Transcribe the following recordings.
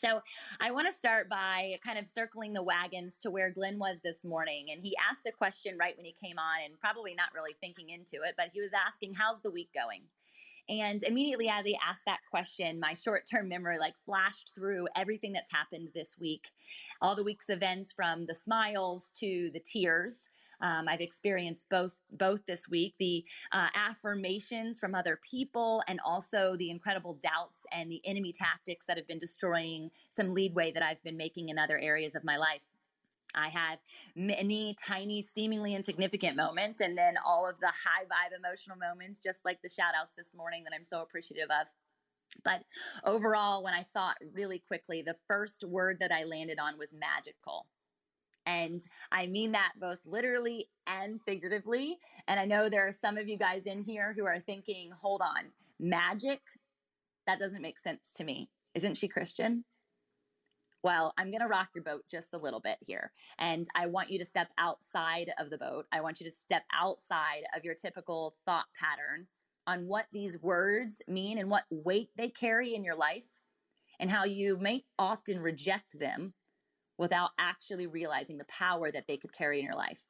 So I want to start by kind of circling the wagons to where Glenn was this morning. And he asked a question right when he came on, and probably not really thinking into it, but he was asking, How's the week going? And immediately as he asked that question, my short term memory like flashed through everything that's happened this week. All the week's events from the smiles to the tears um, I've experienced both both this week the uh, affirmations from other people and also the incredible doubts and the enemy tactics that have been destroying some leadway that I've been making in other areas of my life. I had many tiny, seemingly insignificant moments, and then all of the high vibe emotional moments, just like the shout outs this morning that I'm so appreciative of. But overall, when I thought really quickly, the first word that I landed on was magical. And I mean that both literally and figuratively. And I know there are some of you guys in here who are thinking, hold on, magic? That doesn't make sense to me. Isn't she Christian? Well, I'm going to rock your boat just a little bit here. And I want you to step outside of the boat. I want you to step outside of your typical thought pattern on what these words mean and what weight they carry in your life and how you may often reject them without actually realizing the power that they could carry in your life.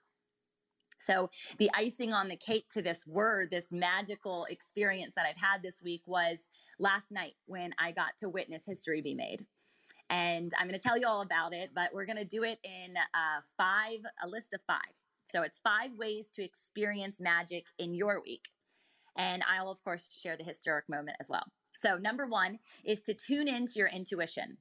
So, the icing on the cake to this word, this magical experience that I've had this week was last night when I got to witness history be made. And I'm going to tell you all about it, but we're going to do it in uh, five, a list of five. So, it's five ways to experience magic in your week. And I'll, of course, share the historic moment as well. So, number one is to tune into your intuition.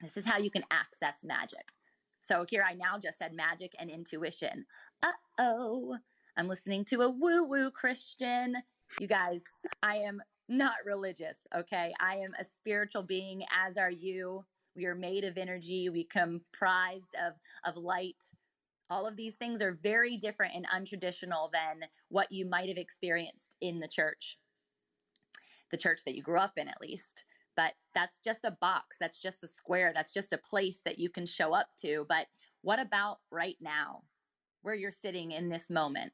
This is how you can access magic. So here I now just said magic and intuition. Uh oh, I'm listening to a woo woo Christian. You guys, I am not religious, okay? I am a spiritual being, as are you. We are made of energy, we comprised of, of light. All of these things are very different and untraditional than what you might have experienced in the church, the church that you grew up in, at least but that's just a box that's just a square that's just a place that you can show up to but what about right now? Where you're sitting in this moment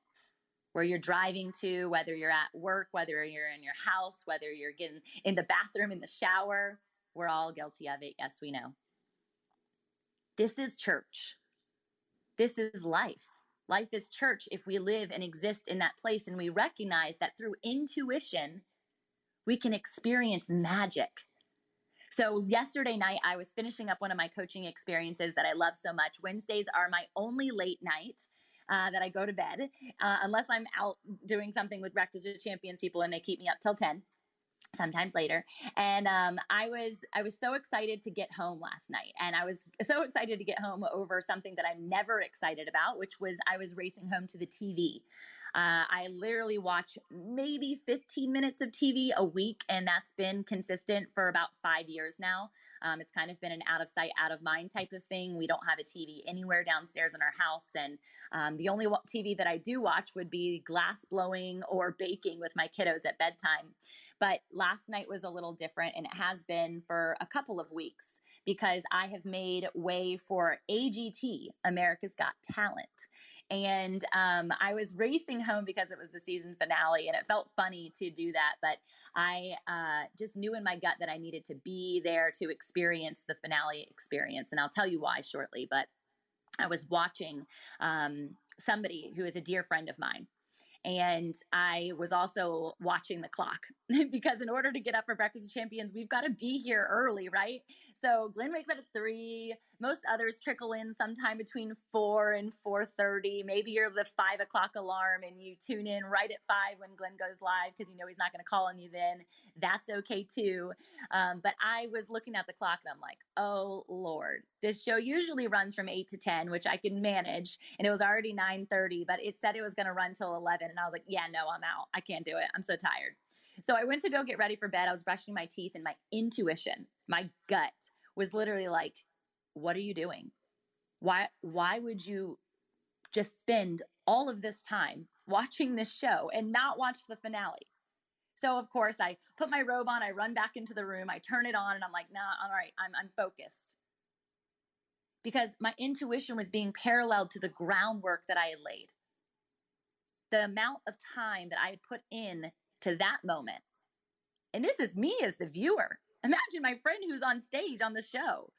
where you're driving to whether you're at work whether you're in your house whether you're getting in the bathroom in the shower we're all guilty of it yes we know. This is church. This is life. Life is church if we live and exist in that place and we recognize that through intuition we can experience magic so, yesterday night, I was finishing up one of my coaching experiences that I love so much. Wednesdays are my only late night. Uh, that I go to bed, uh, unless I'm out doing something with Breakfast with Champions people and they keep me up till 10 sometimes later and um, i was i was so excited to get home last night and i was so excited to get home over something that i'm never excited about which was i was racing home to the tv Uh, I literally watch maybe 15 minutes of TV a week, and that's been consistent for about five years now. Um, it's kind of been an out of sight, out of mind type of thing. We don't have a TV anywhere downstairs in our house, and um, the only TV that I do watch would be glass blowing or baking with my kiddos at bedtime. But last night was a little different, and it has been for a couple of weeks because I have made way for AGT, America's Got Talent. And um, I was racing home because it was the season finale, and it felt funny to do that. But I uh, just knew in my gut that I needed to be there to experience the finale experience. And I'll tell you why shortly. But I was watching um, somebody who is a dear friend of mine and I was also watching the clock because in order to get up for Breakfast of Champions, we've got to be here early, right? So Glenn wakes up at three. Most others trickle in sometime between four and four thirty. Maybe you're the five o'clock alarm and you tune in right at five when Glenn goes live because you know he's not going to call on you then. That's okay too. Um, but I was looking at the clock and I'm like, oh Lord, this show usually runs from eight to ten, which I can manage, and it was already nine thirty, but it said it was going to run till eleven, and I was like, yeah, no, I'm out. I can't do it. I'm so tired. So I went to go get ready for bed. I was brushing my teeth, and my intuition, my gut was literally like, what are you doing? Why why would you just spend all of this time watching this show and not watch the finale? So of course I put my robe on, I run back into the room, I turn it on, and I'm like, nah, all right, I'm I'm focused. Because my intuition was being paralleled to the groundwork that I had laid. The amount of time that I had put in to that moment. And this is me as the viewer. Imagine my friend who's on stage on the show.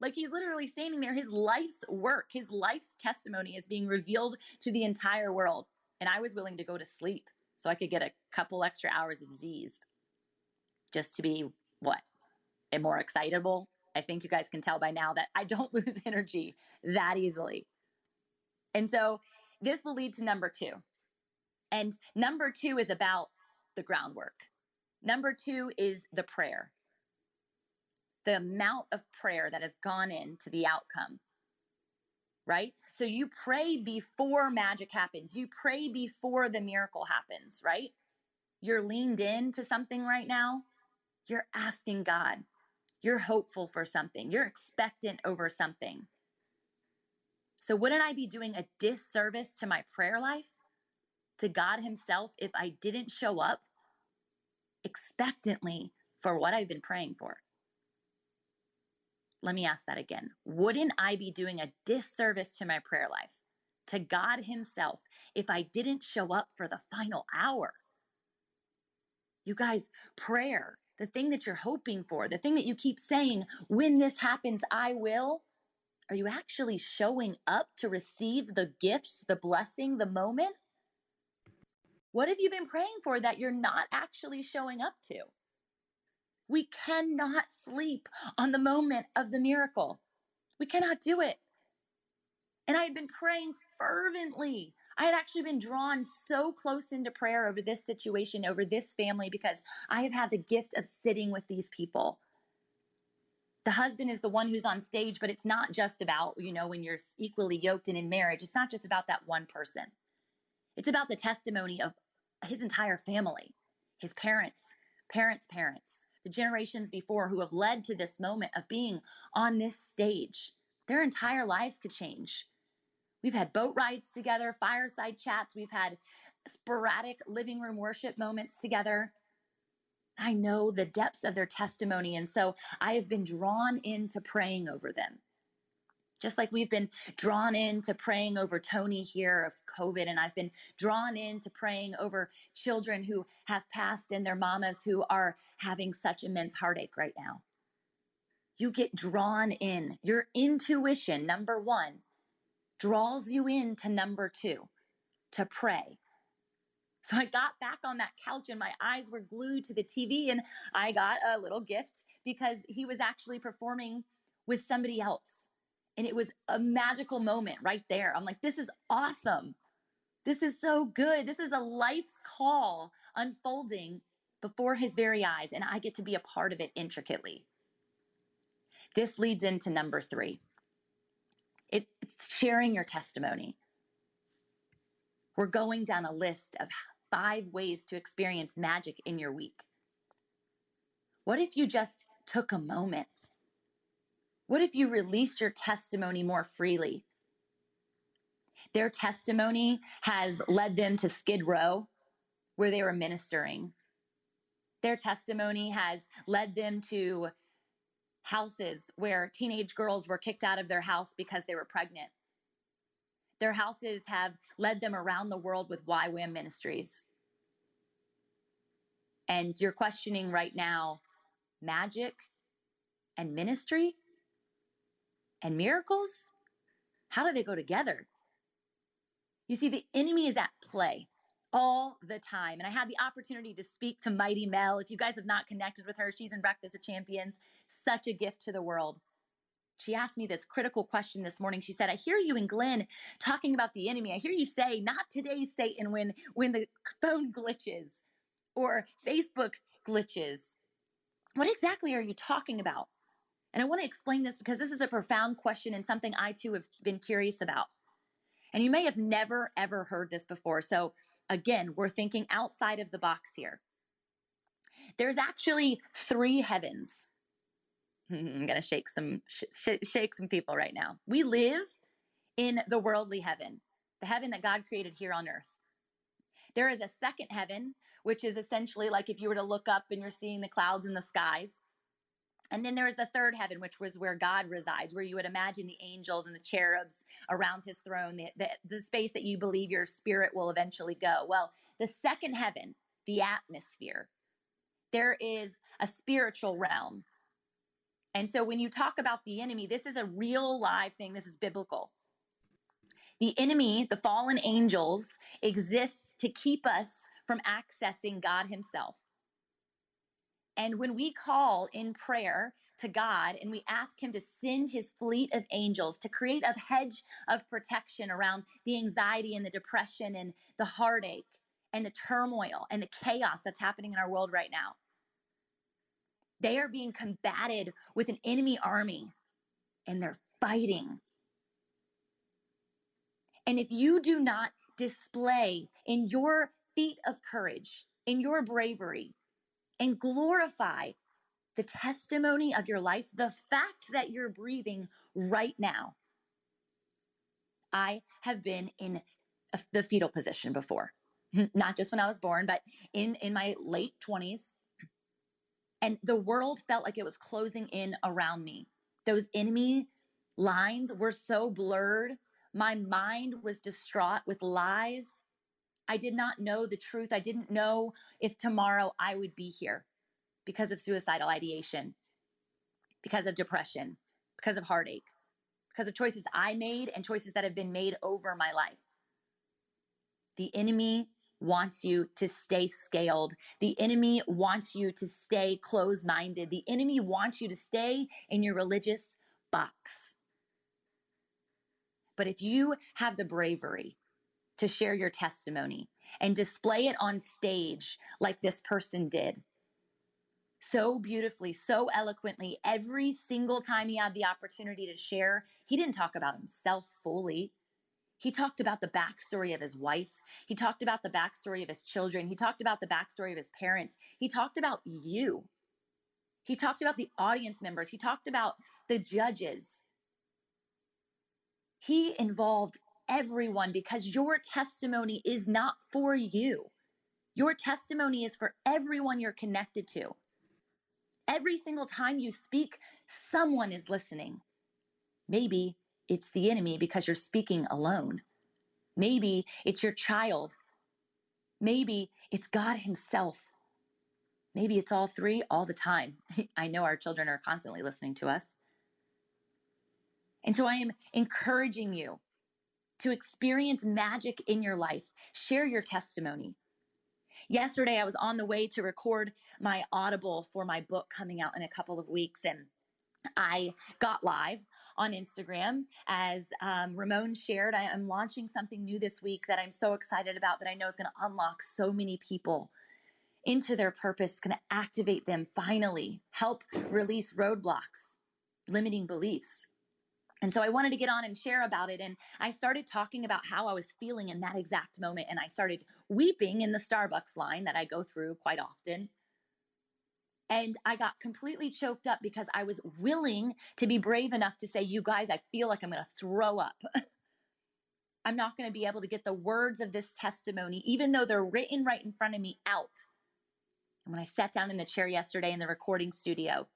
Like he's literally standing there, his life's work, his life's testimony is being revealed to the entire world. And I was willing to go to sleep so I could get a couple extra hours of Z's just to be what? And more excitable. I think you guys can tell by now that I don't lose energy that easily. And so this will lead to number two. And number two is about the groundwork. Number two is the prayer the amount of prayer that has gone into the outcome right? So you pray before magic happens. You pray before the miracle happens, right? You're leaned into something right now. You're asking God. You're hopeful for something. You're expectant over something. So wouldn't I be doing a disservice to my prayer life, to God Himself, if I didn't show up expectantly for what I've been praying for? Let me ask that again. Wouldn't I be doing a disservice to my prayer life, to God Himself, if I didn't show up for the final hour? You guys, prayer, the thing that you're hoping for, the thing that you keep saying, when this happens, I will. Are you actually showing up to receive the gifts, the blessing, the moment? What have you been praying for that you're not actually showing up to? We cannot sleep on the moment of the miracle. We cannot do it. And I had been praying fervently. I had actually been drawn so close into prayer over this situation, over this family, because I have had the gift of sitting with these people. The husband is the one who's on stage, but it's not just about, you know, when you're equally yoked and in marriage, it's not just about that one person. It's about the testimony of his entire family, his parents, parents' parents, the generations before who have led to this moment of being on this stage. Their entire lives could change. We've had boat rides together, fireside chats, we've had sporadic living room worship moments together. I know the depths of their testimony. And so I have been drawn into praying over them. Just like we've been drawn into praying over Tony here of COVID, and I've been drawn into praying over children who have passed and their mamas who are having such immense heartache right now. You get drawn in. Your intuition, number one, draws you into number two to pray. So I got back on that couch and my eyes were glued to the TV, and I got a little gift because he was actually performing with somebody else and it was a magical moment right there. I'm like, this is awesome. This is so good. This is a life's call unfolding before his very eyes, and I get to be a part of it intricately. This leads into number three it, it's sharing your testimony. we're going down a list of five ways to experience magic in your week. What if you just took a moment? What if you released your testimony more freely? Their testimony has led them to Skid Row, where they were ministering. Their testimony has led them to houses where teenage girls were kicked out of their house because they were pregnant. Their houses have led them around the world with YWAM ministries. And you're questioning right now magic and ministry and miracles? How do they go together? You see, the enemy is at play all the time. And I had the opportunity to speak to Mighty Mel. If you guys have not connected with her, she's in Breakfast with Champions, such a gift to the world. She asked me this critical question this morning. She said, I hear you and Glenn talking about the enemy. I hear you say, not today, Satan, when, when the phone glitches or Facebook glitches. What exactly are you talking about? And I want to explain this because this is a profound question and something I too have been curious about. And you may have never, ever heard this before. So, again, we're thinking outside of the box here. There's actually three heavens. I'm going to shake some sh- shake some people right now. We live in the worldly heaven, the heaven that God created here on earth. There is a second heaven, which is essentially like if you were to look up and you're seeing the clouds in the skies. And then there is the third heaven, which was where God resides, where you would imagine the angels and the cherubs around his throne, the, the, the space that you believe your spirit will eventually go. Well, the second heaven, the atmosphere, there is a spiritual realm. And so when you talk about the enemy, this is a real live thing, this is biblical. The enemy, the fallen angels, exist to keep us from accessing God Himself. And when we call in prayer to God and we ask Him to send His fleet of angels to create a hedge of protection around the anxiety and the depression and the heartache and the turmoil and the chaos that's happening in our world right now, they are being combated with an enemy army and they're fighting. And if you do not display in your feat of courage, in your bravery, and glorify the testimony of your life, the fact that you're breathing right now. I have been in the fetal position before, not just when I was born, but in, in my late 20s. And the world felt like it was closing in around me. Those enemy lines were so blurred. My mind was distraught with lies I did not know the truth. I didn't know if tomorrow I would be here because of suicidal ideation, because of depression, because of heartache, because of choices I made and choices that have been made over my life. The enemy wants you to stay scaled. The enemy wants you to stay closed minded. The enemy wants you to stay in your religious box. But if you have the bravery to share your testimony and display it on stage like this person did. So beautifully, so eloquently, every single time he had the opportunity to share, he didn't talk about himself fully. He talked about the backstory of his wife. He talked about the backstory of his children. He talked about the backstory of his parents. He talked about you. He talked about the audience members. He talked about the judges. He involved everyone because your testimony is not for you. Your testimony is for everyone you're connected to. Every single time you speak, someone is listening. Maybe it's the enemy because you're speaking alone. Maybe it's your child. Maybe it's God Himself. Maybe it's all three all the time. I know our children are constantly listening to us. And so I am encouraging you to experience magic in your life. Share your testimony. Yesterday, I was on the way to record my Audible for my book coming out in a couple of weeks, and I got live on Instagram as um, Ramon shared. I am launching something new this week that I'm so excited about that I know is going to unlock so many people into their purpose, going to activate them finally, help release roadblocks, limiting beliefs. And so I wanted to get on and share about it. And I started talking about how I was feeling in that exact moment. And I started weeping in the Starbucks line that I go through quite often. And I got completely choked up because I was willing to be brave enough to say, You guys, I feel like I'm going to throw up. I'm not going to be able to get the words of this testimony, even though they're written right in front of me, out. And when I sat down in the chair yesterday in the recording studio,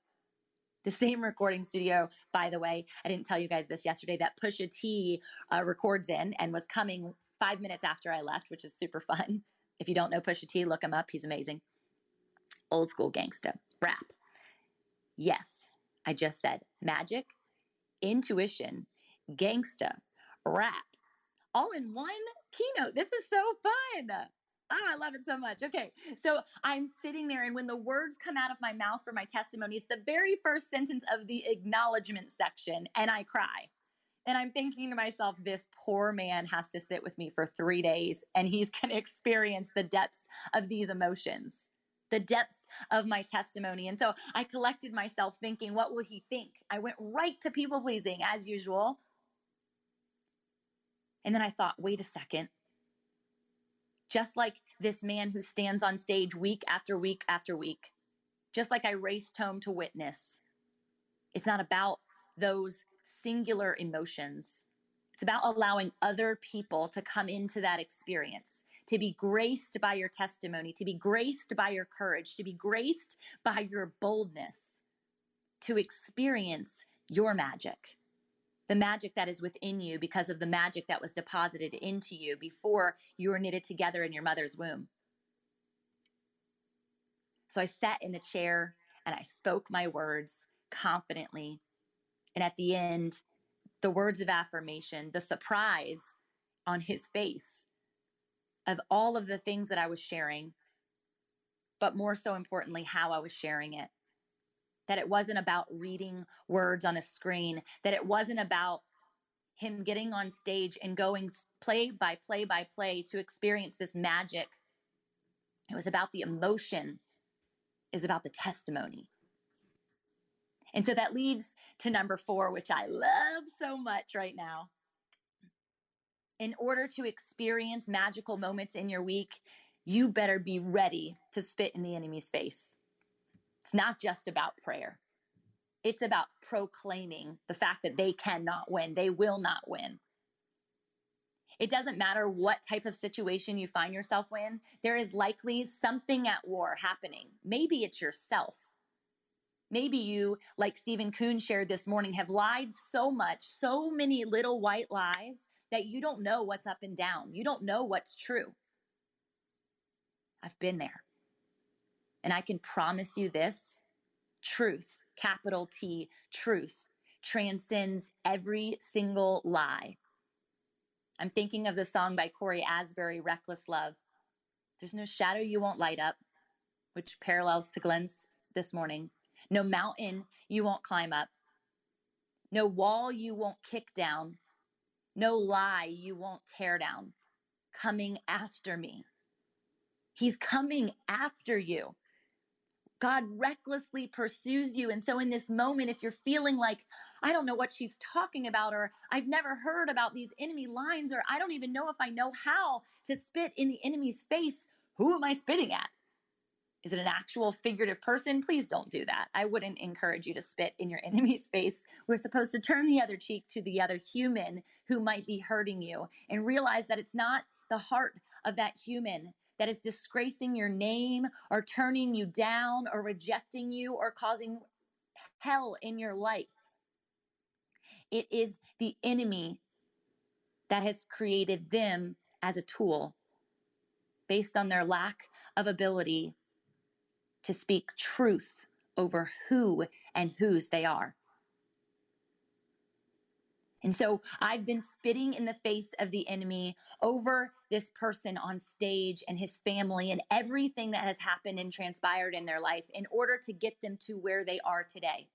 the same recording studio, by the way, I didn't tell you guys this yesterday, that Pusha T uh, records in and was coming five minutes after I left, which is super fun. If you don't know Pusha T, look him up. He's amazing old school gangsta rap. Yes, I just said magic, intuition, gangsta, rap, all in one keynote. This is so fun. Oh, I love it so much. Okay. So I'm sitting there, and when the words come out of my mouth for my testimony, it's the very first sentence of the acknowledgement section, and I cry. And I'm thinking to myself, this poor man has to sit with me for three days, and he's going to experience the depths of these emotions the depths of my testimony. And so I collected myself thinking, what will he think? I went right to people pleasing as usual. And then I thought, wait a second. Just like this man who stands on stage week after week after week, just like I raced home to witness, it's not about those singular emotions. It's about allowing other people to come into that experience to be graced by your testimony, to be graced by your courage, to be graced by your boldness, to experience your magic. The magic that is within you because of the magic that was deposited into you before you were knitted together in your mother's womb. So I sat in the chair and I spoke my words confidently. And at the end, the words of affirmation, the surprise on his face of all of the things that I was sharing, but more so importantly, how I was sharing it. That it wasn't about reading words on a screen, that it wasn't about him getting on stage and going play by play by play to experience this magic. It was about the emotion, is about the testimony. And so that leads to number four, which I love so much right now in order to experience magical moments in your week, you better be ready to spit in the enemy's face. It's not just about prayer, it's about proclaiming the fact that they cannot win, they will not win. It doesn't matter what type of situation you find yourself in, there is likely something at war happening. Maybe it's yourself. Maybe you, like Stephen Kuhn shared this morning, have lied so much, so many little white lies that you don't know what's up and down. You don't know what's true. I've been there. And I can promise you this truth, capital T, truth, transcends every single lie. I'm thinking of the song by Cory Asbury, Reckless Love. There's no shadow you won't light up, which parallels to Glenn's this morning. No mountain you won't climb up. No wall you won't kick down. No lie you won't tear down. Coming after me. He's coming after you. God recklessly pursues you. And so, in this moment, if you're feeling like, I don't know what she's talking about, or I've never heard about these enemy lines, or I don't even know if I know how to spit in the enemy's face, who am I spitting at? Is it an actual figurative person? Please don't do that. I wouldn't encourage you to spit in your enemy's face. We're supposed to turn the other cheek to the other human who might be hurting you and realize that it's not the heart of that human that is disgracing your name or turning you down or rejecting you or causing hell in your life. It is the enemy that has created them as a tool based on their lack of ability to speak truth over who and whose they are. And so I've been spitting in the face of the enemy over this person on stage and his family and everything that has happened and transpired in their life in order to get them to where they are today.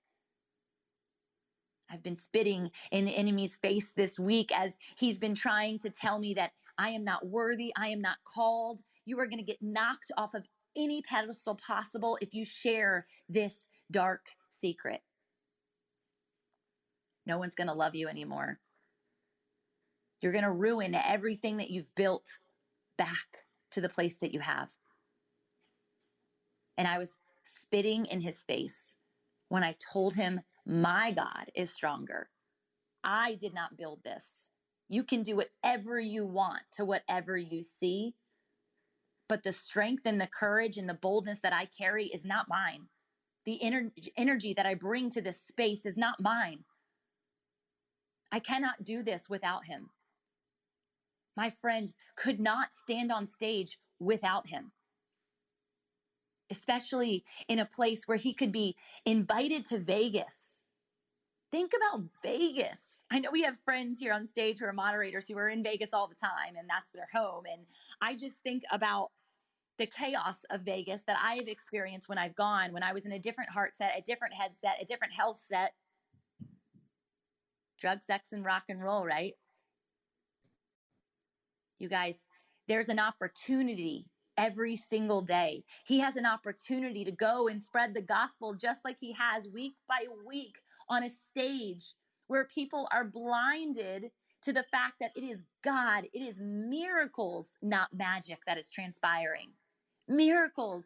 I've been spitting in the enemy's face this week as he's been trying to tell me that I am not worthy, I am not called. You are going to get knocked off of any pedestal possible if you share this dark secret. no one's going to love you anymore. You're going to ruin everything that you've built back to the place that you have. And I was spitting in his face when I told him, My God is stronger. I did not build this. You can do whatever you want to whatever you see. But the strength and the courage and the boldness that I carry is not mine. The ener- energy that I bring to this space is not mine. I cannot do this without him. My friend could not stand on stage without him, especially in a place where he could be invited to Vegas. Think about Vegas. I know we have friends here on stage who are moderators who are in Vegas all the time and that's their home. And I just think about the chaos of Vegas that I have experienced when I've gone, when I was in a different heart set, a different headset, a different health set. Drug, sex, and rock and roll, right? You guys, there's an opportunity every single day. He has an opportunity to go and spread the gospel just like he has week by week on a stage where people are blinded to the fact that it is God, it is miracles, not magic, that is transpiring. Miracles.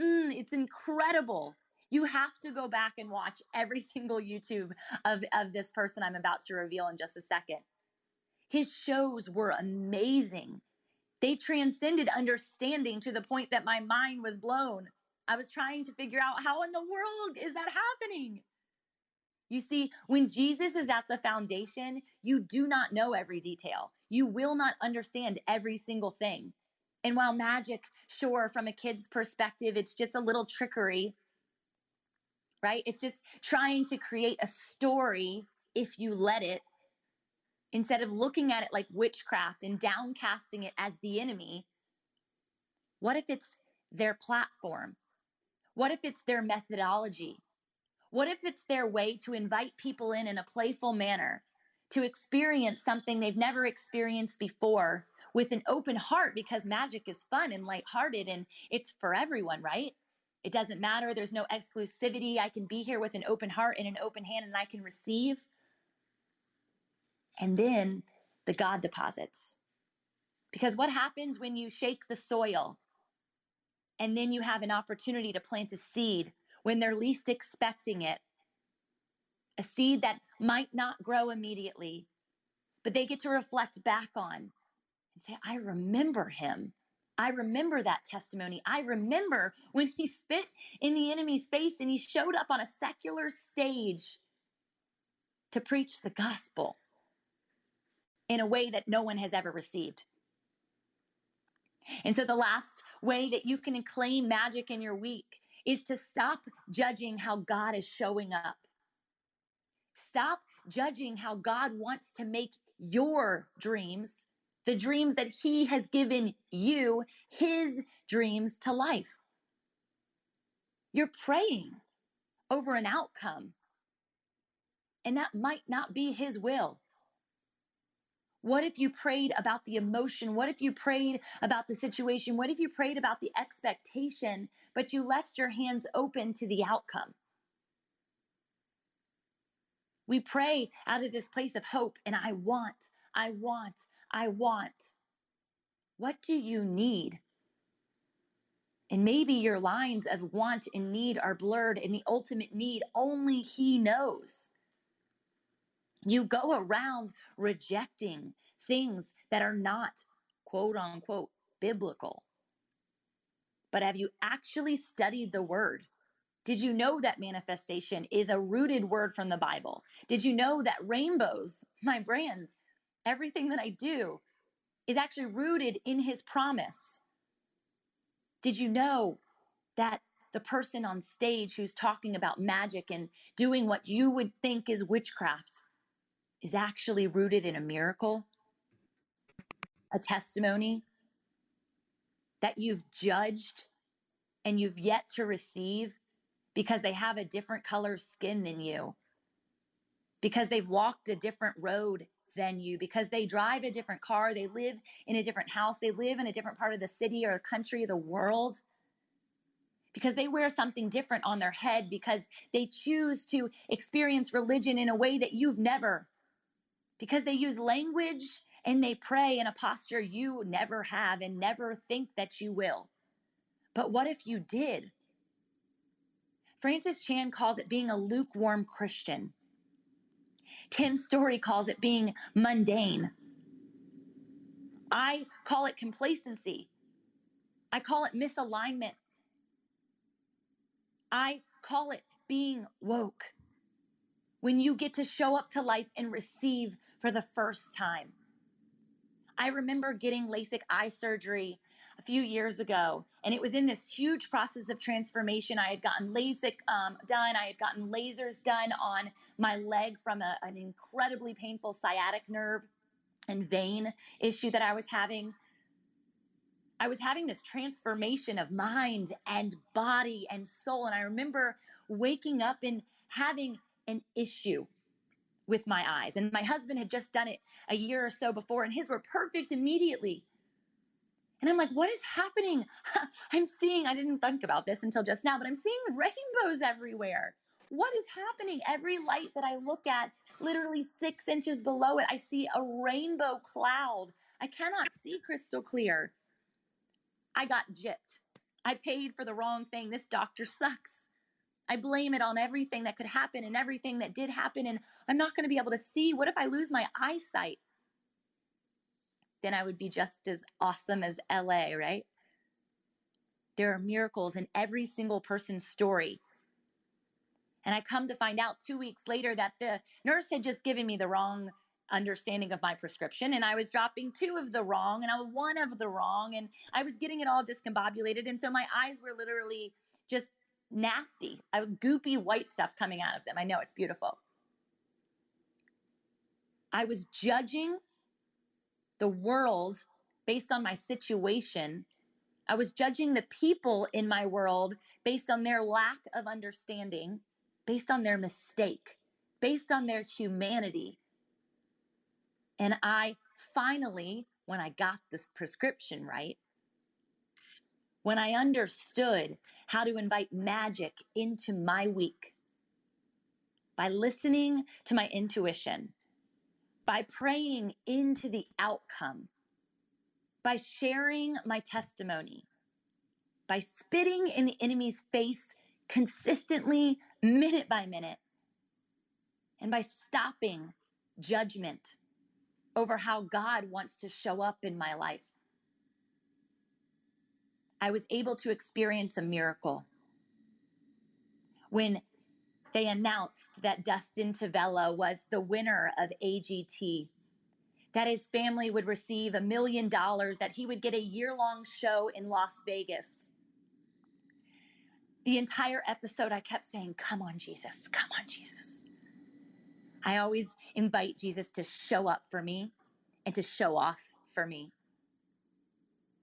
Mm, it's incredible. You have to go back and watch every single YouTube of, of this person I'm about to reveal in just a second. His shows were amazing. They transcended understanding to the point that my mind was blown. I was trying to figure out how in the world is that happening? You see, when Jesus is at the foundation, you do not know every detail. You will not understand every single thing. And while magic, sure, from a kid's perspective, it's just a little trickery, right? It's just trying to create a story if you let it instead of looking at it like witchcraft and downcasting it as the enemy, what if it's their platform? What if it's their methodology? What if it's their way to invite people in in a playful manner to experience something they've never experienced before with an open heart because magic is fun and lighthearted and it's for everyone, right? It doesn't matter. There's no exclusivity. I can be here with an open heart and an open hand and I can receive and then the God deposits. Because what happens when you shake the soil and then you have an opportunity to plant a seed when they're least expecting it? A seed that might not grow immediately, but they get to reflect back on and say, I remember him. I remember that testimony. I remember when he spit in the enemy's face and he showed up on a secular stage to preach the gospel in a way that no one has ever received. And so, the last way that you can claim magic in your week is to stop judging how God is showing up. Stop judging how God wants to make your dreams, the dreams that He has given you, His dreams to life. You're praying over an outcome, and that might not be His will. What if you prayed about the emotion? What if you prayed about the situation? What if you prayed about the expectation, but you left your hands open to the outcome? We pray out of this place of hope, and I want, I want, I want. What do you need? And maybe your lines of want and need are blurred, and the ultimate need only He knows. You go around rejecting things that are not quote unquote biblical. But have you actually studied the word? Did you know that manifestation is a rooted word from the Bible? Did you know that rainbows, my brand, everything that I do is actually rooted in his promise? Did you know that the person on stage who's talking about magic and doing what you would think is witchcraft is actually rooted in a miracle, a testimony that you've judged and you've yet to receive because they have a different color skin than you, because they've walked a different road than you, because they drive a different car, they live in a different house, they live in a different part of the city or country, the world. because they wear something different on their head because they choose to experience religion in a way that you've never, because they use language and they pray in a posture you never have and never think that you will. But what if you did? Francis Chan calls it being a lukewarm Christian. Tim Storey calls it being mundane. I call it complacency. I call it misalignment. I call it being woke. When you get to show up to life and receive for the first time. I remember getting LASIK eye surgery a few years ago, and it was in this huge process of transformation. I had gotten LASIK um, done, I had gotten lasers done on my leg from a, an incredibly painful sciatic nerve and vein issue that I was having. I was having this transformation of mind and body and soul. And I remember waking up and having an issue with my eyes. And my husband had just done it a year or so before, and his were perfect immediately. And I'm like, what is happening? I'm seeing, I didn't think about this until just now, but I'm seeing rainbows everywhere. What is happening? Every light that I look at, literally six inches below it, I see a rainbow cloud. I cannot see crystal clear. I got gypped. I paid for the wrong thing. This doctor sucks. I blame it on everything that could happen and everything that did happen, and I'm not going to be able to see. What if I lose my eyesight? Then I would be just as awesome as LA, right? There are miracles in every single person's story. And I come to find out two weeks later that the nurse had just given me the wrong understanding of my prescription and I was dropping two of the wrong and I was one of the wrong and I was getting it all discombobulated and so my eyes were literally just nasty. I was goopy white stuff coming out of them. I know it's beautiful. I was judging the world based on my situation. I was judging the people in my world based on their lack of understanding, based on their mistake, based on their humanity, and I finally, when I got this prescription right, when I understood how to invite magic into my week by listening to my intuition, by praying into the outcome, by sharing my testimony, by spitting in the enemy's face consistently, minute by minute, and by stopping judgment over how God wants to show up in my life. I was able to experience a miracle when they announced that Dustin Tavella was the winner of AGT, that his family would receive a million dollars, that he would get a year long show in Las Vegas. The entire episode, I kept saying, Come on, Jesus, come on, Jesus. I always invite Jesus to show up for me and to show off for me.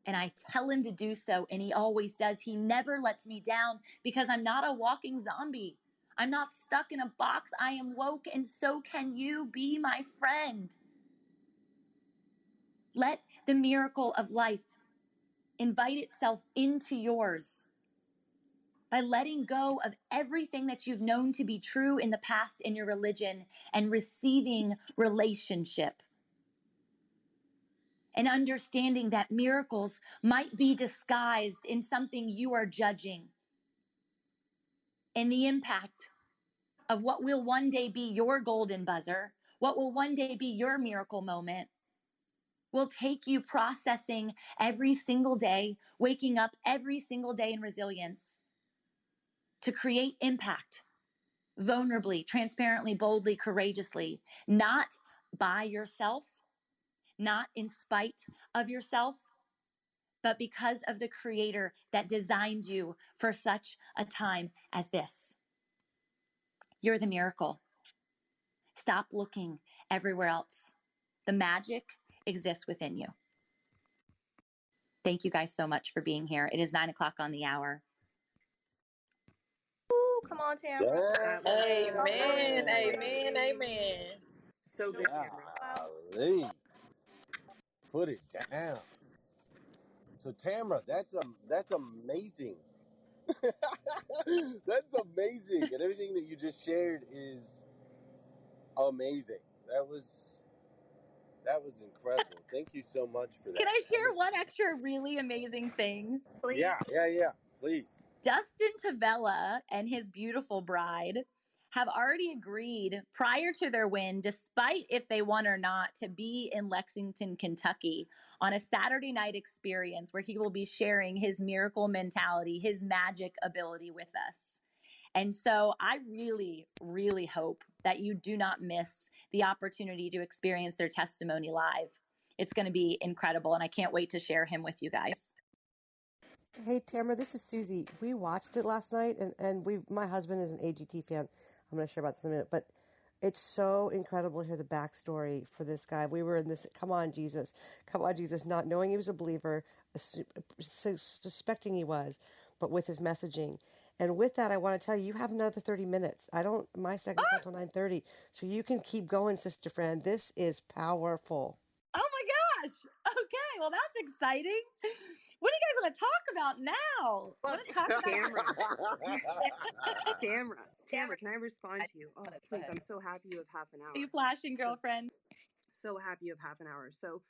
And I tell him to do so, and he always does. He never lets me down because I'm not a walking zombie. I'm not stuck in a box. I am woke, and so can you be my friend. Let the miracle of life invite itself into yours by letting go of everything that you've known to be true in the past in your religion and receiving relationship. And understanding that miracles might be disguised in something you are judging. And the impact of what will one day be your golden buzzer, what will one day be your miracle moment, will take you processing every single day, waking up every single day in resilience to create impact vulnerably, transparently, boldly, courageously, not by yourself, not in spite of yourself, but because of the creator that designed you for such a time as this. You're the miracle. Stop looking everywhere else. The magic exists within you. Thank you guys so much for being here. It is nine o'clock on the hour. Ooh, Come on, Tam. Amen. Amen. Amen. So good, Golly. Put it down. So Tamara, that's a that's amazing That's amazing, and everything that you just shared is amazing. That was that was incredible. Thank you so much for that. Can I share was- one extra really amazing thing? Please. Yeah, yeah, yeah. Please. Dustin Tavella and his beautiful bride have already agreed prior to their win, despite if they won or not, to be in Lexington, Kentucky on a Saturday night experience where he will be sharing his miracle mentality, his magic ability with us. And so I really, really hope that you do not miss the opportunity to experience their testimony live. It's going to be incredible, and I can't wait to share him with you guys. Hey Tamara, this is Susie. We watched it last night, and and we my husband is an AGT fan. I'm going to share about this in a minute, but it's so incredible to hear the backstory for this guy. We were in this. Come on, Jesus! Come on, Jesus! Not knowing he was a believer, suspecting he was, but with his messaging. And with that, I want to tell you, you have another 30 minutes. I don't. My segment's until 9:30, so you can keep going, sister friend. This is powerful. Oh my gosh. Okay, well that's exciting. What are you guys going to talk about now? Let's talk about Tamara. Tamara. Tamara, can I respond to you? Oh, please. I'm so happy you have half an hour. Are you flashing So- girlfriend. so happy you have half an hour. So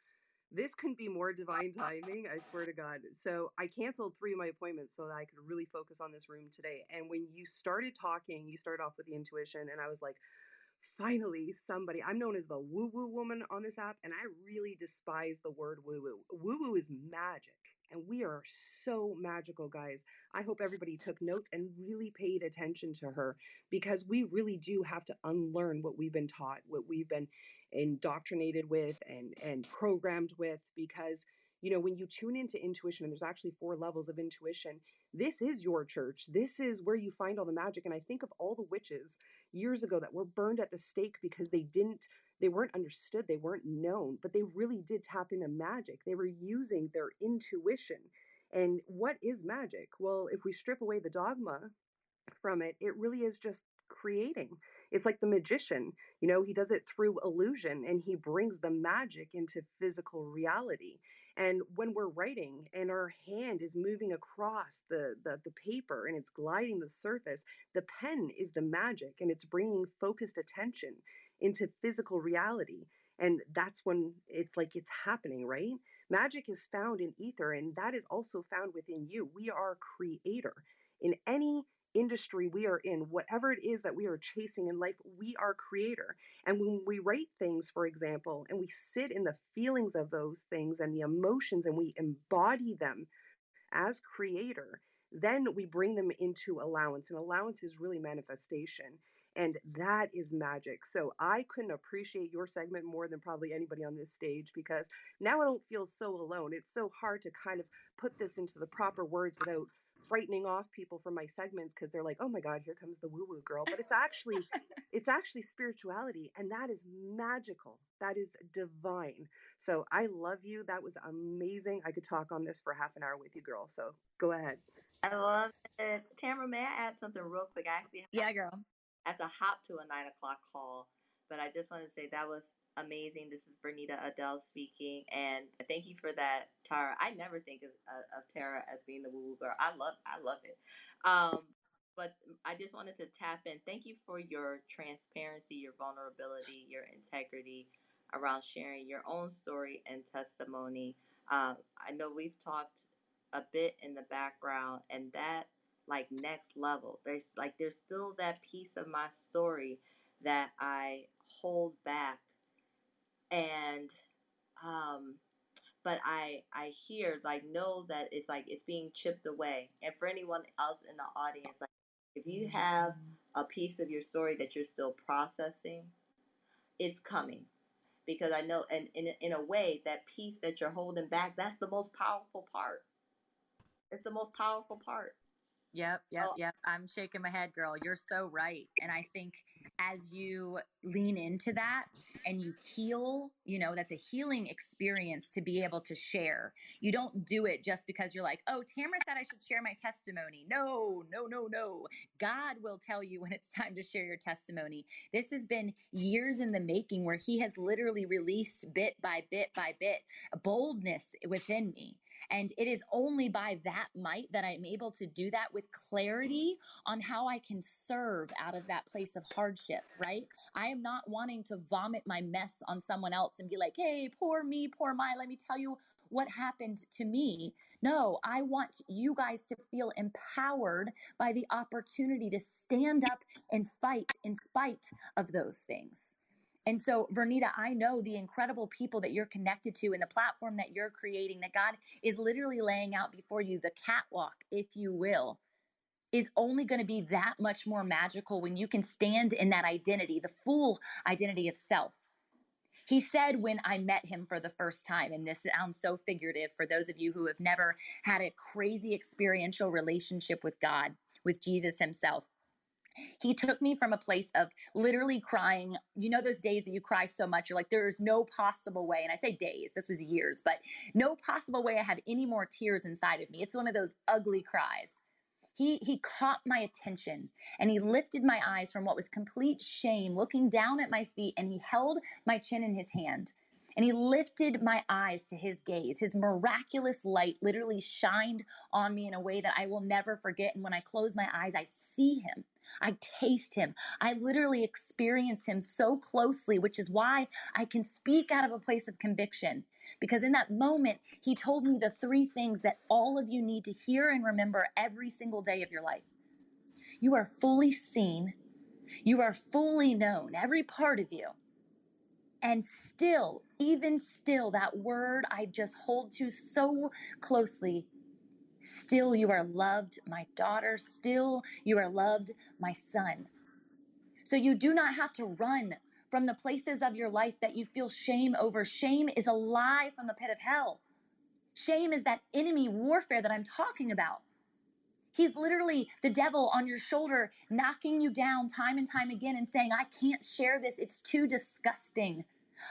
this couldn't be more divine timing, I swear to God. So I canceled three of my appointments so that I could really focus on this room today. And when you started talking, you started off with the intuition, and I was like, finally, somebody. I'm known as the woo woo woman on this app, and I really despise the word woo woo. Woo woo is magic. And we are so magical, guys. I hope everybody took notes and really paid attention to her because we really do have to unlearn what we've been taught, what we've been indoctrinated with and and programmed with because you know when you tune into intuition and there's actually four levels of intuition this is your church this is where you find all the magic and i think of all the witches years ago that were burned at the stake because they didn't they weren't understood they weren't known but they really did tap into magic they were using their intuition and what is magic? Well if we strip away the dogma from it it really is just creating it's like the magician you know he does it through illusion and he brings the magic into physical reality and when we're writing and our hand is moving across the, the the paper and it's gliding the surface the pen is the magic and it's bringing focused attention into physical reality and that's when it's like it's happening right magic is found in ether and that is also found within you we are creator in any industry we are in, whatever it is that we are chasing in life, we are creator. And when we write things, for example, and we sit in the feelings of those things and the emotions and we embody them as creator, then we bring them into allowance. And allowance is really manifestation. And that is magic. So I couldn't appreciate your segment more than probably anybody on this stage because now I don't feel so alone. It's so hard to kind of put this into the proper words without frightening off people from my segments because they're like, "Oh my God, here comes the woo woo girl." But it's actually, it's actually spirituality, and that is magical. That is divine. So I love you. That was amazing. I could talk on this for half an hour with you, girl. So go ahead. I love it. Tamara, may I add something real quick? I actually have, Yeah, girl. Have to hop to a nine o'clock call, but I just want to say that was amazing. This is Bernita Adele speaking, and thank you for that, Tara. I never think of, of, of Tara as being the woo woo girl. I love, I love it. Um, but I just wanted to tap in. Thank you for your transparency, your vulnerability, your integrity around sharing your own story and testimony. Um, I know we've talked a bit in the background, and that like next level. There's like there's still that piece of my story that I hold back and um but I I hear like know that it's like it's being chipped away. And for anyone else in the audience, like if you have a piece of your story that you're still processing, it's coming. Because I know and in in a way that piece that you're holding back, that's the most powerful part. It's the most powerful part. Yep, yep, Oh. yep. I'm shaking my head, girl. You're so right. And I think as you lean into that and you heal, you know, that's a healing experience to be able to share. You don't do it just because you're like, oh, Tamara said I should share my testimony. No, no, no, no. God will tell you when it's time to share your testimony. This has been years in the making where He has literally released bit by bit by bit boldness within me And it is only by that might that I'm able to do that with clarity on how I can serve out of that place of hardship, right? I am not wanting to vomit my mess on someone else and be like, hey, poor me, poor my, let me tell you what happened to me. No, I want you guys to feel empowered by the opportunity to stand up and fight in spite of those things. And so, Vernita, I know the incredible people that you're connected to and the platform that you're creating, that God is literally laying out before you, the catwalk, if you will, is only going to be that much more magical when you can stand in that identity, the full identity of self. He said when I met him for the first time, and this sounds so figurative for those of you who have never had a crazy experiential relationship with God, with Jesus himself. He took me from a place of literally crying. You know, those days that you cry so much, you're like, there's no possible way. And I say days, this was years, but no possible way I have any more tears inside of me. It's one of those ugly cries. He, he caught my attention and he lifted my eyes from what was complete shame, looking down at my feet, and he held my chin in his hand. And he lifted my eyes to his gaze. His miraculous light literally shined on me in a way that I will never forget. And when I close my eyes, I see him. I taste him. I literally experience him so closely, which is why I can speak out of a place of conviction. Because in that moment, he told me the three things that all of you need to hear and remember every single day of your life. You are fully seen, you are fully known, every part of you. And still, even still, that word I just hold to so closely Still, you are loved, my daughter. Still, you are loved, my son. So you do not have to run from the places of your life that you feel shame over. Shame is a lie from the pit of hell. Shame is that enemy warfare that I'm talking about. He's literally the devil on your shoulder, knocking you down time and time again and saying, I can't share this. It's too disgusting.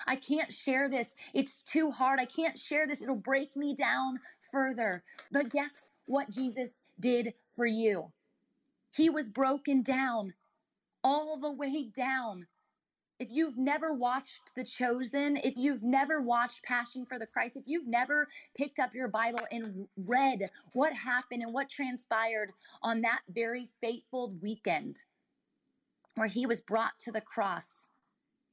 I can't share this. It's too hard. I can't share this. It'll break me down further. But guess what Jesus did for you? He was broken down, all the way down. If you've never watched The Chosen, if you've never watched Passion for the Christ, if you've never picked up your Bible and read what happened and what transpired on that very fateful weekend where he was brought to the cross,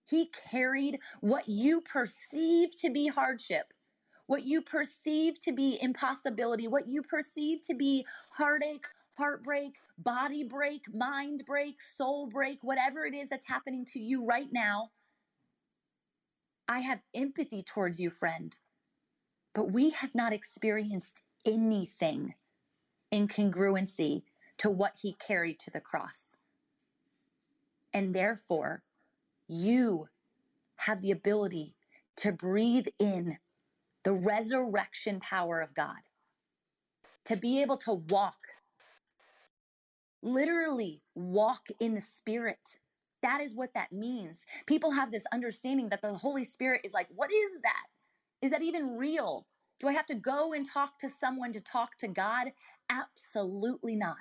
he carried what you perceive to be hardship what you perceive to be impossibility, what you perceive to be heartache, heartbreak, body break, mind break, soul break, whatever it is that's happening to you right now. I have empathy towards you, friend, but we have not experienced anything in congruency to what he carried to the cross. And therefore, you have the ability to breathe in the resurrection power of God. To be able to walk, literally walk in the Spirit. That is what that means. People have this understanding that the Holy Spirit is like, what is that? Is that even real? Do I have to go and talk to someone to talk to God? Absolutely not.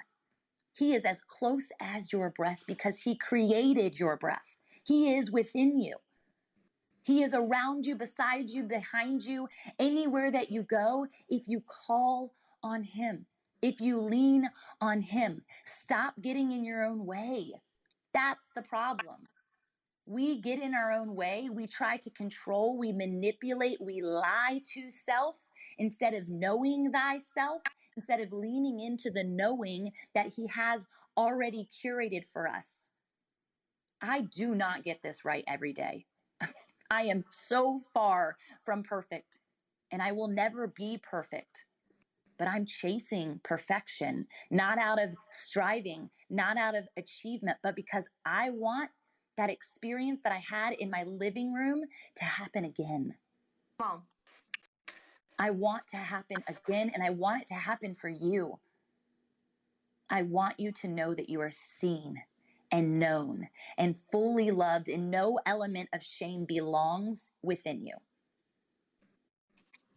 He is as close as your breath because He created your breath. He is within you. He is around you, beside you, behind you, anywhere that you go if you call on Him, if you lean on Him. Stop getting in your own way. That's the problem. We get in our own way. We try to control, we manipulate, we lie to self instead of knowing thyself, instead of leaning into the knowing that He has already curated for us. I do not get this right every day. I am so far from perfect and I will never be perfect. But I'm chasing perfection, not out of striving, not out of achievement, but because I want that experience that I had in my living room to happen again. Mom. I want to happen again, and I want it to happen for you. I want you to know that you are seen and known and fully loved, and no element of shame belongs within you.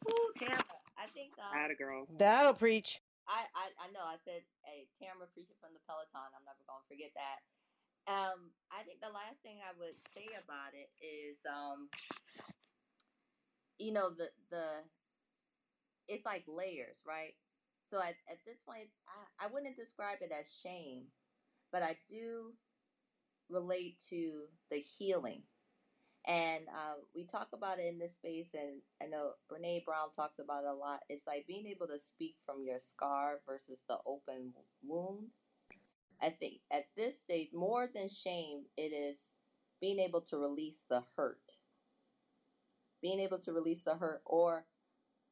Ooh, Tamara, I think um, Atta girl. That'll preach. I, I I know I said hey Tamara preaching from the Peloton. I'm never gonna forget that. Um, I think the last thing I would say about it is um, you know the the it's like layers, right? So at, at this point, I, I wouldn't describe it as shame, but I do relate to the healing. And uh, we talk about it in this space, and I know Brene Brown talks about it a lot. It's like being able to speak from your scar versus the open wound. I think at this stage, more than shame, it is being able to release the hurt. Being able to release the hurt, or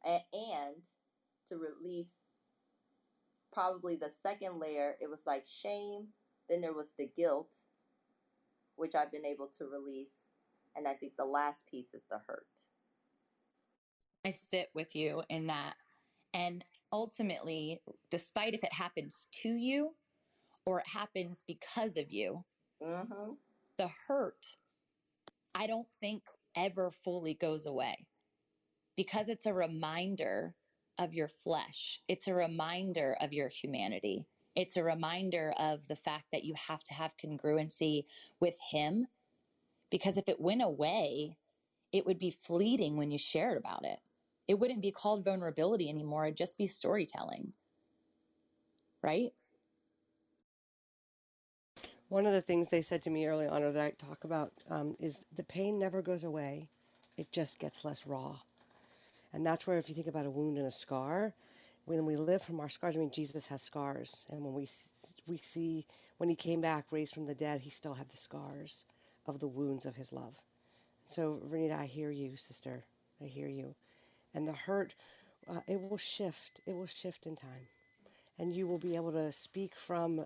and to release probably the second layer, it was like shame, then there was the guilt, which I've been able to release. And I think the last piece is the hurt. I sit with you in that. And ultimately, despite if it happens to you or it happens because of you, mm-hmm. the hurt, I don't think ever fully goes away because it's a reminder of your flesh. It's a reminder of your humanity. It's a reminder of the fact that you have to have congruency with Him. Because if it went away, it would be fleeting when you shared about it. It wouldn't be called vulnerability anymore. It'd just be storytelling. Right? One of the things they said to me early on, or that I talk about, um, is the pain never goes away. It just gets less raw. And that's where, if you think about a wound and a scar, when we live from our scars, I mean, Jesus has scars. And when we, we see, when he came back raised from the dead, he still had the scars of the wounds of his love. So, Vernita, I hear you, sister. I hear you. And the hurt, uh, it will shift. It will shift in time. And you will be able to speak from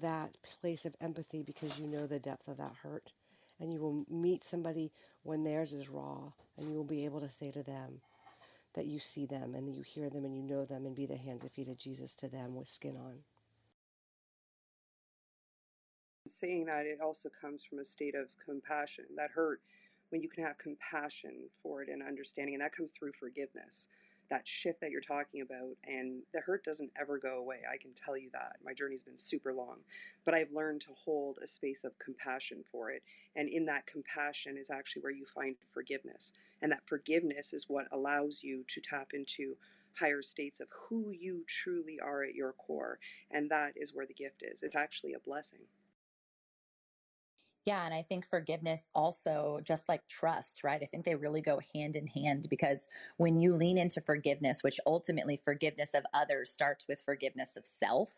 that place of empathy because you know the depth of that hurt. And you will meet somebody when theirs is raw, and you will be able to say to them, that you see them and you hear them and you know them and be the hands and feet of Jesus to them with skin on. Saying that, it also comes from a state of compassion. That hurt, when you can have compassion for it and understanding, and that comes through forgiveness that shift that you're talking about and the hurt doesn't ever go away i can tell you that. My journey's been super long but i've learned to hold a space of compassion for it and in that compassion is actually where you find forgiveness and that forgiveness is what allows you to tap into higher states of who you truly are at your core and that is where the gift is. It's actually a blessing yeah. And I think forgiveness also, just like trust, right? I think they really go hand in hand because when you lean into forgiveness, which ultimately forgiveness of others starts with forgiveness of self,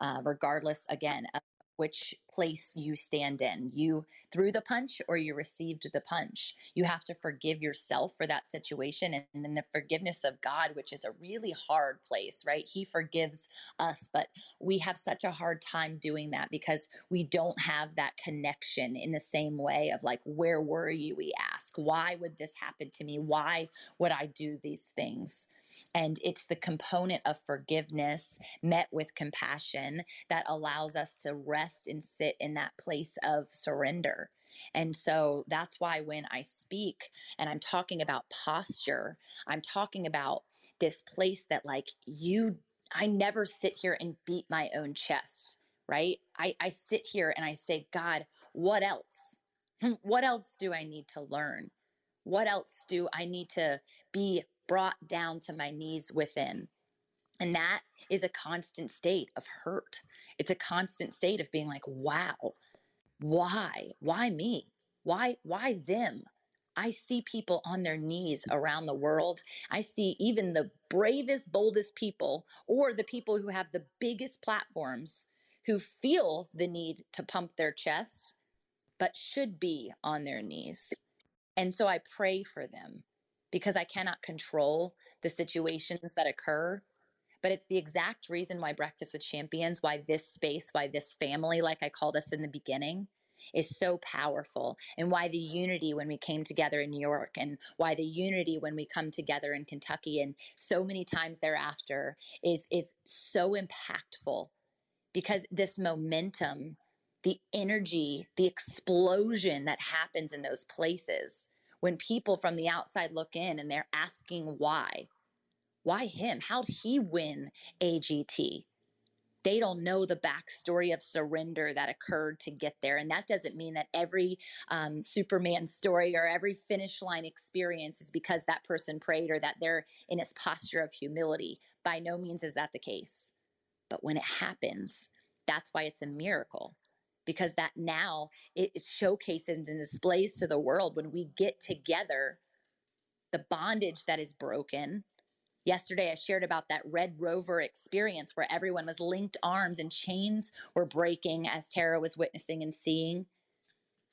uh, regardless, again, of which place you stand in. You threw the punch or you received the punch. You have to forgive yourself for that situation. And then the forgiveness of God, which is a really hard place, right? He forgives us, but we have such a hard time doing that because we don't have that connection in the same way of like, where were you? We ask, why would this happen to me? Why would I do these things? And it's the component of forgiveness met with compassion that allows us to rest and sit in that place of surrender. And so that's why when I speak and I'm talking about posture, I'm talking about this place that, like, you, I never sit here and beat my own chest, right? I, I sit here and I say, God, what else? what else do I need to learn? What else do I need to be brought down to my knees within. And that is a constant state of hurt. It's a constant state of being like, wow, why? Why me? Why why them? I see people on their knees around the world. I see even the bravest, boldest people, or the people who have the biggest platforms, who feel the need to pump their chest, but should be on their knees. And so I pray for them because I cannot control the situations that occur. But it's the exact reason why Breakfast with Champions, why this space, why this family, like I called us in the beginning, is so powerful and why the unity when we came together in New York and why the unity when we come together in Kentucky and so many times thereafter is is so impactful because this momentum the energy the explosion that happens in those places when people from the outside look in and they're asking why. Why him? How'd he win AGT? they don't know the backstory of surrender that occurred to get there. And that doesn't mean that every um, Superman story or every finish line experience is because that person prayed or that they're in a posture of humility. By no means is that the case. But when it happens, that's why it's a miracle because that now it showcases and displays to the world when we get together the bondage that is broken Yesterday, I shared about that Red Rover experience where everyone was linked arms and chains were breaking as Tara was witnessing and seeing.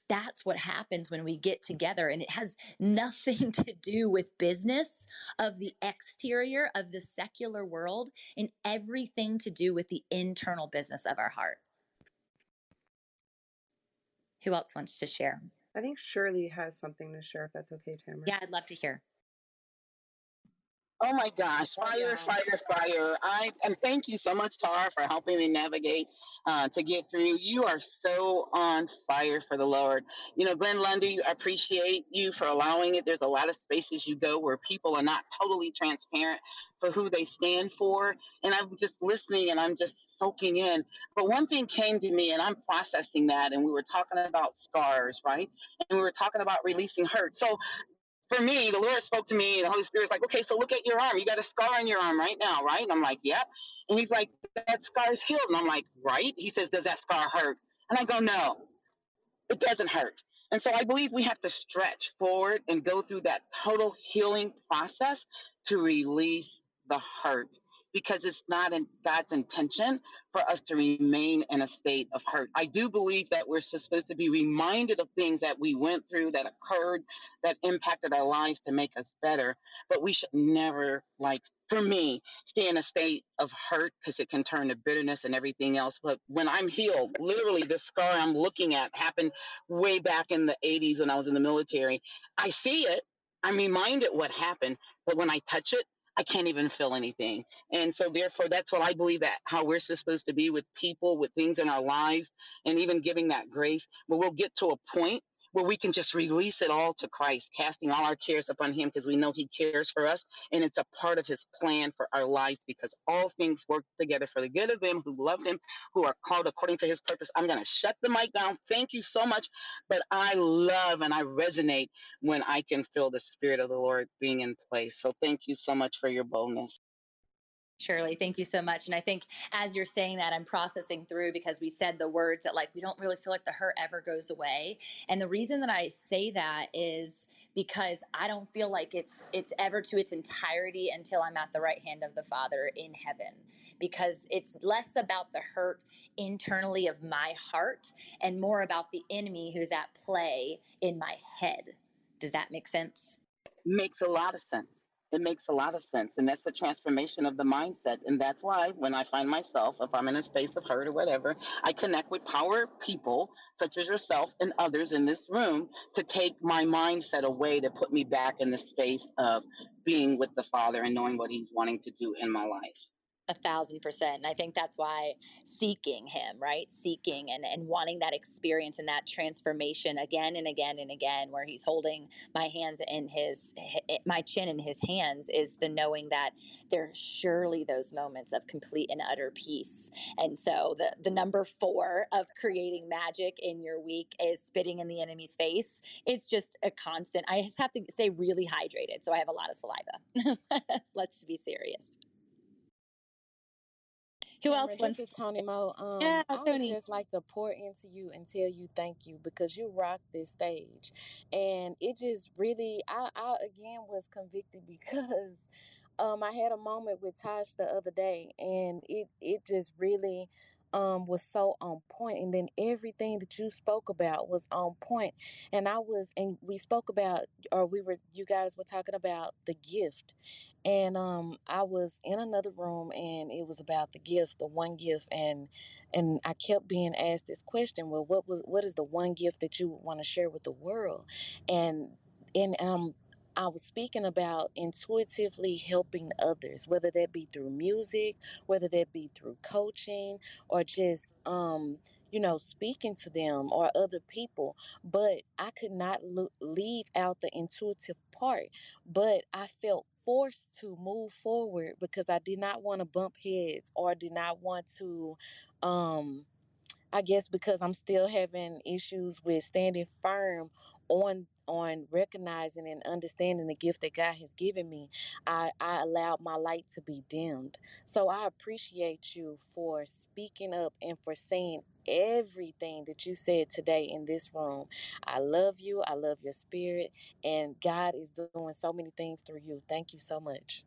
That's what happens when we get together, and it has nothing to do with business of the exterior of the secular world and everything to do with the internal business of our heart. Who else wants to share? I think Shirley has something to share, if that's okay, Tamara. Yeah, I'd love to hear. Oh my gosh, fire, fire, fire. I and thank you so much, Tara, for helping me navigate uh, to get through. You are so on fire for the Lord. You know, Glenn Lundy, I appreciate you for allowing it. There's a lot of spaces you go where people are not totally transparent for who they stand for. And I'm just listening and I'm just soaking in. But one thing came to me and I'm processing that. And we were talking about scars, right? And we were talking about releasing hurt. So for me, the Lord spoke to me, the Holy Spirit's like, okay, so look at your arm. You got a scar on your arm right now, right? And I'm like, yep. And he's like, that scar's healed. And I'm like, right? He says, does that scar hurt? And I go, no, it doesn't hurt. And so I believe we have to stretch forward and go through that total healing process to release the hurt because it's not in God's intention for us to remain in a state of hurt. I do believe that we're supposed to be reminded of things that we went through, that occurred, that impacted our lives to make us better. But we should never, like, for me, stay in a state of hurt because it can turn to bitterness and everything else. But when I'm healed, literally, the scar I'm looking at happened way back in the 80s when I was in the military. I see it. I'm reminded what happened, but when I touch it, I can't even feel anything. And so, therefore, that's what I believe that how we're supposed to be with people, with things in our lives, and even giving that grace. But we'll get to a point where we can just release it all to Christ, casting all our cares upon Him because we know He cares for us. And it's a part of His plan for our lives because all things work together for the good of them who love Him, who are called according to His purpose. I'm going to shut the mic down. Thank you so much. But I love and I resonate when I can feel the Spirit of the Lord being in place. So thank you so much for your boldness. Shirley, thank you so much. And I think as you're saying that, I'm processing through because we said the words that like we don't really feel like the hurt ever goes away. And the reason that I say that is because I don't feel like it's it's ever to its entirety until I'm at the right hand of the Father in heaven. Because it's less about the hurt internally of my heart and more about the enemy who's at play in my head. Does that make sense? Makes a lot of sense. It makes a lot of sense. And that's the transformation of the mindset. And that's why when I find myself, if I'm in a space of hurt or whatever, I connect with power people such as yourself and others in this room to take my mindset away to put me back in the space of being with the Father and knowing what He's wanting to do in my life a thousand percent and i think that's why seeking him right? Seeking and, and wanting that experience and that transformation again and again and again where he's holding my hands in his my chin in his hands is the knowing that there's surely those moments of complete and utter peace. And so the the number four of creating magic in your week is spitting in the enemy's face. It's just a constant i just have to stay really hydrated so i have a lot of saliva. Let's be serious who else wants? This is Tony Mo. Um, yeah, I would just like to pour into you and tell you thank you because you rock this stage, and it just really, I, I again was convicted because um, I had a moment with Tosh the other day, and it it just really um, was so on point, and then everything that you spoke about was on point. And I was, and we spoke about, or we were, you guys were talking about the gift, and um I was in another room and it was about the gift, the one gift and and I kept being asked this question, well what was what is the one gift that you would want to share with the world? And and um I was speaking about intuitively helping others, whether that be through music, whether that be through coaching, or just um, you know, speaking to them or other people. But I could not lo- leave out the intuitive part. But I felt forced to move forward because I did not want to bump heads or did not want to um I guess because I'm still having issues with standing firm on on recognizing and understanding the gift that God has given me, I, I allowed my light to be dimmed. So I appreciate you for speaking up and for saying everything that you said today in this room. I love you. I love your spirit. And God is doing so many things through you. Thank you so much.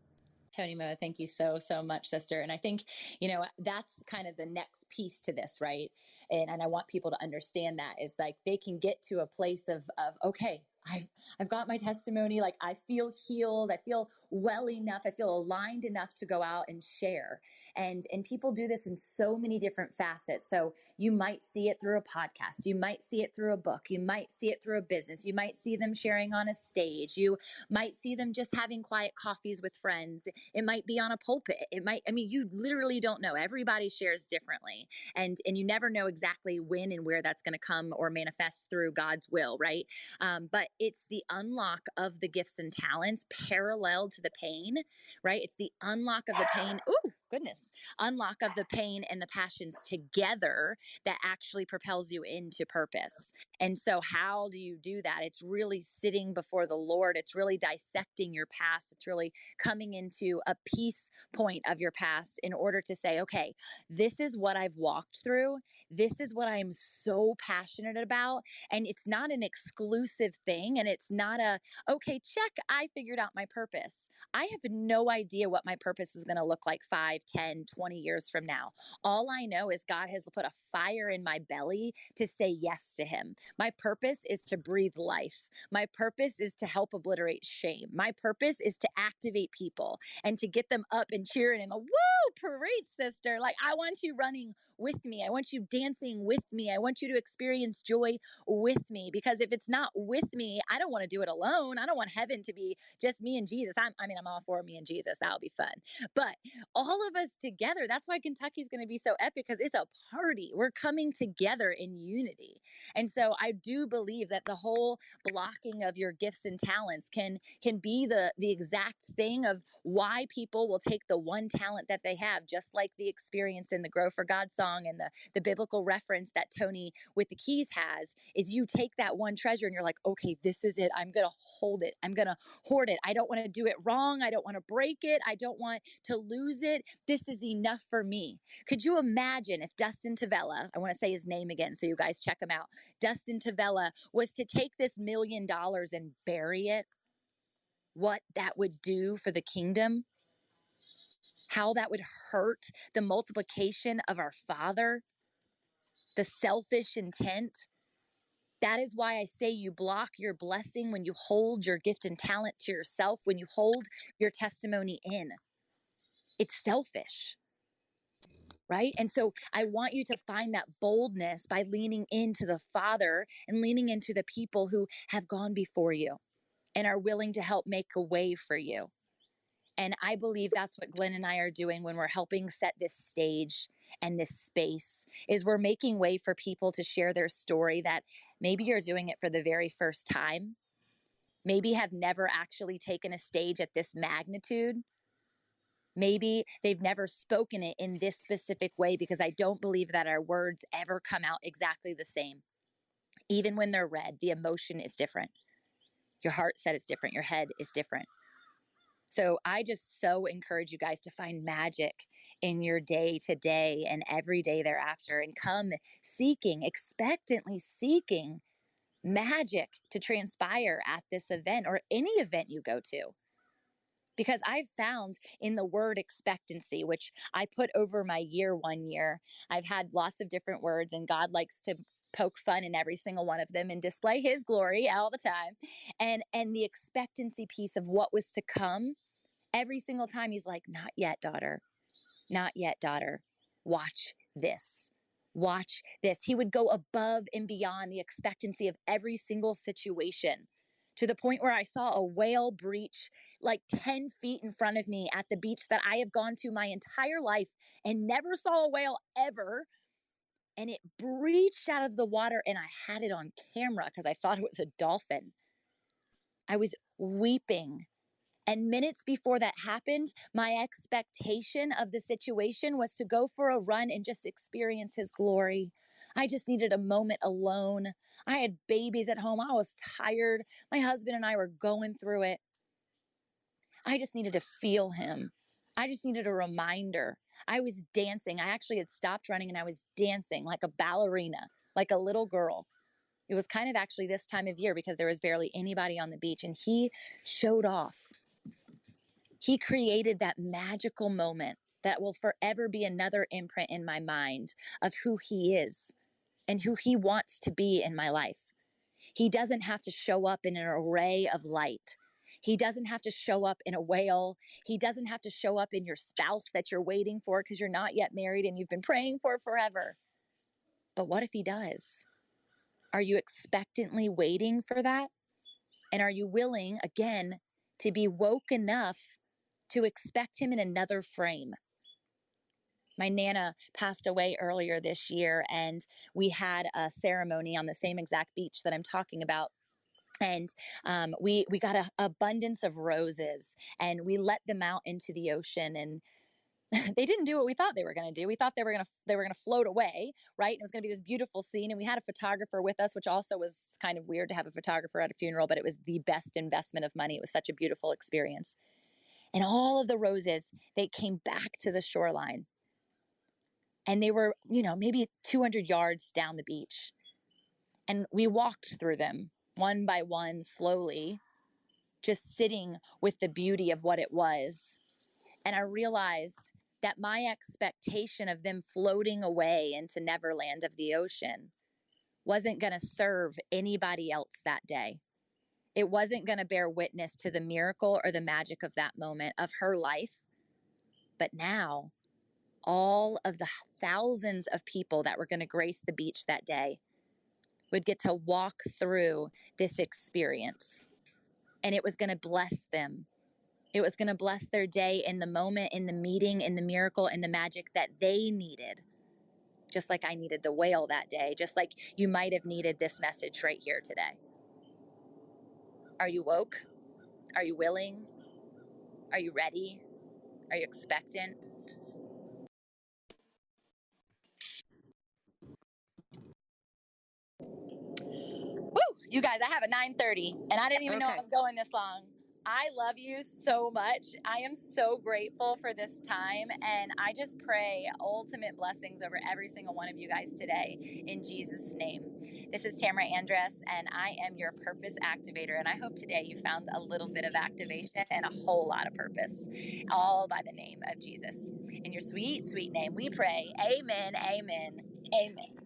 Tony Mo, thank you so, so much, sister. And I think, you know, that's kind of the next piece to this, right? And, and I want people to understand that is like they can get to a place of, of okay, I've, I've got my testimony. Like I feel healed. I feel well enough. I feel aligned enough to go out and share. And, and people do this in so many different facets. So you might see it through a podcast. You might see it through a book. You might see it through a business. You might see them sharing on a stage. You might see them just having quiet coffees with friends. It might be on a pulpit. It might, I mean, you literally don't know. Everybody shares differently. And, and you never know exactly when and where that's going to come or manifest through God's will, right? Um, but it's the unlock of the gifts and talents parallel to the pain, right? It's the unlock of the pain. Ooh, goodness. Unlock of the pain and the passions together that actually propels you into purpose. And so, how do you do that? It's really sitting before the Lord. It's really dissecting your past. It's really coming into a peace point of your past in order to say, okay, this is what I've walked through. This is what I'm so passionate about. And it's not an exclusive thing. And it's not a, okay, check, I figured out my purpose. I have no idea what my purpose is going to look like 5, 10, 20 years from now. All I know is God has put a fire in my belly to say yes to Him. My purpose is to breathe life. My purpose is to help obliterate shame. My purpose is to activate people and to get them up and cheering and, go, woo, preach, sister. Like, I want you running with me. I want you dancing with me. I want you to experience joy with me because if it's not with me, I don't want to do it alone. I don't want heaven to be just me and Jesus. I'm, I mean, I'm all for me and Jesus. That'll be fun. But all of us together, that's why Kentucky's going to be so epic because it's a party. We're coming together in unity. And so I do believe that the whole blocking of your gifts and talents can can be the the exact thing of why people will take the one talent that they have, just like the experience in the Grow for God song song and the, the biblical reference that Tony with the keys has is you take that one treasure and you're like, okay, this is it. I'm going to hold it. I'm going to hoard it. I don't want to do it wrong. I don't want to break it. I don't want to lose it. This is enough for me. Could you imagine if Dustin Tavella, I want to say his name again so you guys check him out, Dustin Tavella was to take this million dollars and bury it? What that would do for the kingdom? How that would hurt the multiplication of our Father, the selfish intent. That is why I say you block your blessing when you hold your gift and talent to yourself, when you hold your testimony in. It's selfish. Right. And so I want you to find that boldness by leaning into the Father and leaning into the people who have gone before you and are willing to help make a way for you. And I believe that's what Glenn and I are doing when we're helping set this stage and this space is we're making way for people to share their story that maybe you're doing it for the very first time. Maybe have never actually taken a stage at this magnitude. Maybe they've never spoken it in this specific way because I don't believe that our words ever come out exactly the same. Even when they're read, the emotion is different. Your heart said it's different, your head is different. So I just so encourage you guys to find magic in your day to day and every day thereafter and come seeking, expectantly seeking magic to transpire at this event or any event you go to. Because I've found in the word expectancy, which I put over my year one year, I've had lots of different words, and God likes to poke fun in every single one of them and display his glory all the time. And and the expectancy piece of what was to come Every single time he's like, Not yet, daughter. Not yet, daughter. Watch this. Watch this. He would go above and beyond the expectancy of every single situation to the point where I saw a whale breach like 10 feet in front of me at the beach that I have gone to my entire life and never saw a whale ever. And it breached out of the water, and I had it on camera because I thought it was a dolphin. I was weeping. And minutes before that happened, my expectation of the situation was to go for a run and just experience his glory. I just needed a moment alone. I had babies at home. I was tired. My husband and I were going through it. I just needed to feel him. I just needed a reminder. I was dancing. I actually had stopped running and I was dancing like a ballerina, like a little girl. It was kind of actually this time of year because there was barely anybody on the beach and he showed off. He created that magical moment that will forever be another imprint in my mind of who he is and who he wants to be in my life. He doesn't have to show up in an array of light. He doesn't have to show up in a whale. He doesn't have to show up in your spouse that you're waiting for because you're not yet married and you've been praying for forever. But what if he does? Are you expectantly waiting for that? And are you willing, again, to be woke enough to expect him in another frame? My Nana passed away earlier this year, and we had a ceremony on the same exact beach that I'm talking about and um, we we got an abundance of roses and we let them out into the ocean and they didn't do what we thought they were going to do. We thought they were going to they were going to float away, right? It was going to be this beautiful scene, and we had a photographer with us, which also was kind of weird to have a photographer at a funeral, but it was the best investment of money. It was such a beautiful experience, and all of the roses they came back to the shoreline, and they were you know maybe 200 yards down the beach, and we walked through them one by one, slowly, just sitting with the beauty of what it was. And I realized that my expectation of them floating away into Neverland of the ocean wasn't going to serve anybody else that day. It wasn't going to bear witness to the miracle or the magic of that moment of her life. But now, all of the thousands of people that were going to grace the beach that day would get to walk through this experience. And it was going to bless them. It was going to bless their day in the moment, in the meeting, in the miracle, in the magic that they needed. Just like I needed the whale that day, just like you might have needed this message right here today. Are you woke? Are you willing? Are you ready? Are you expectant? You guys, I have a 9:30 and I didn't even know I was going this long. I love you so much. I am so grateful for this time. And I just pray ultimate blessings over every single one of you guys today in Jesus' name. This is Tamara Andress, and I am your purpose activator. And I hope today you found a little bit of activation and a whole lot of purpose, all by the name of Jesus. In your sweet, sweet name, we pray. Amen, amen, amen.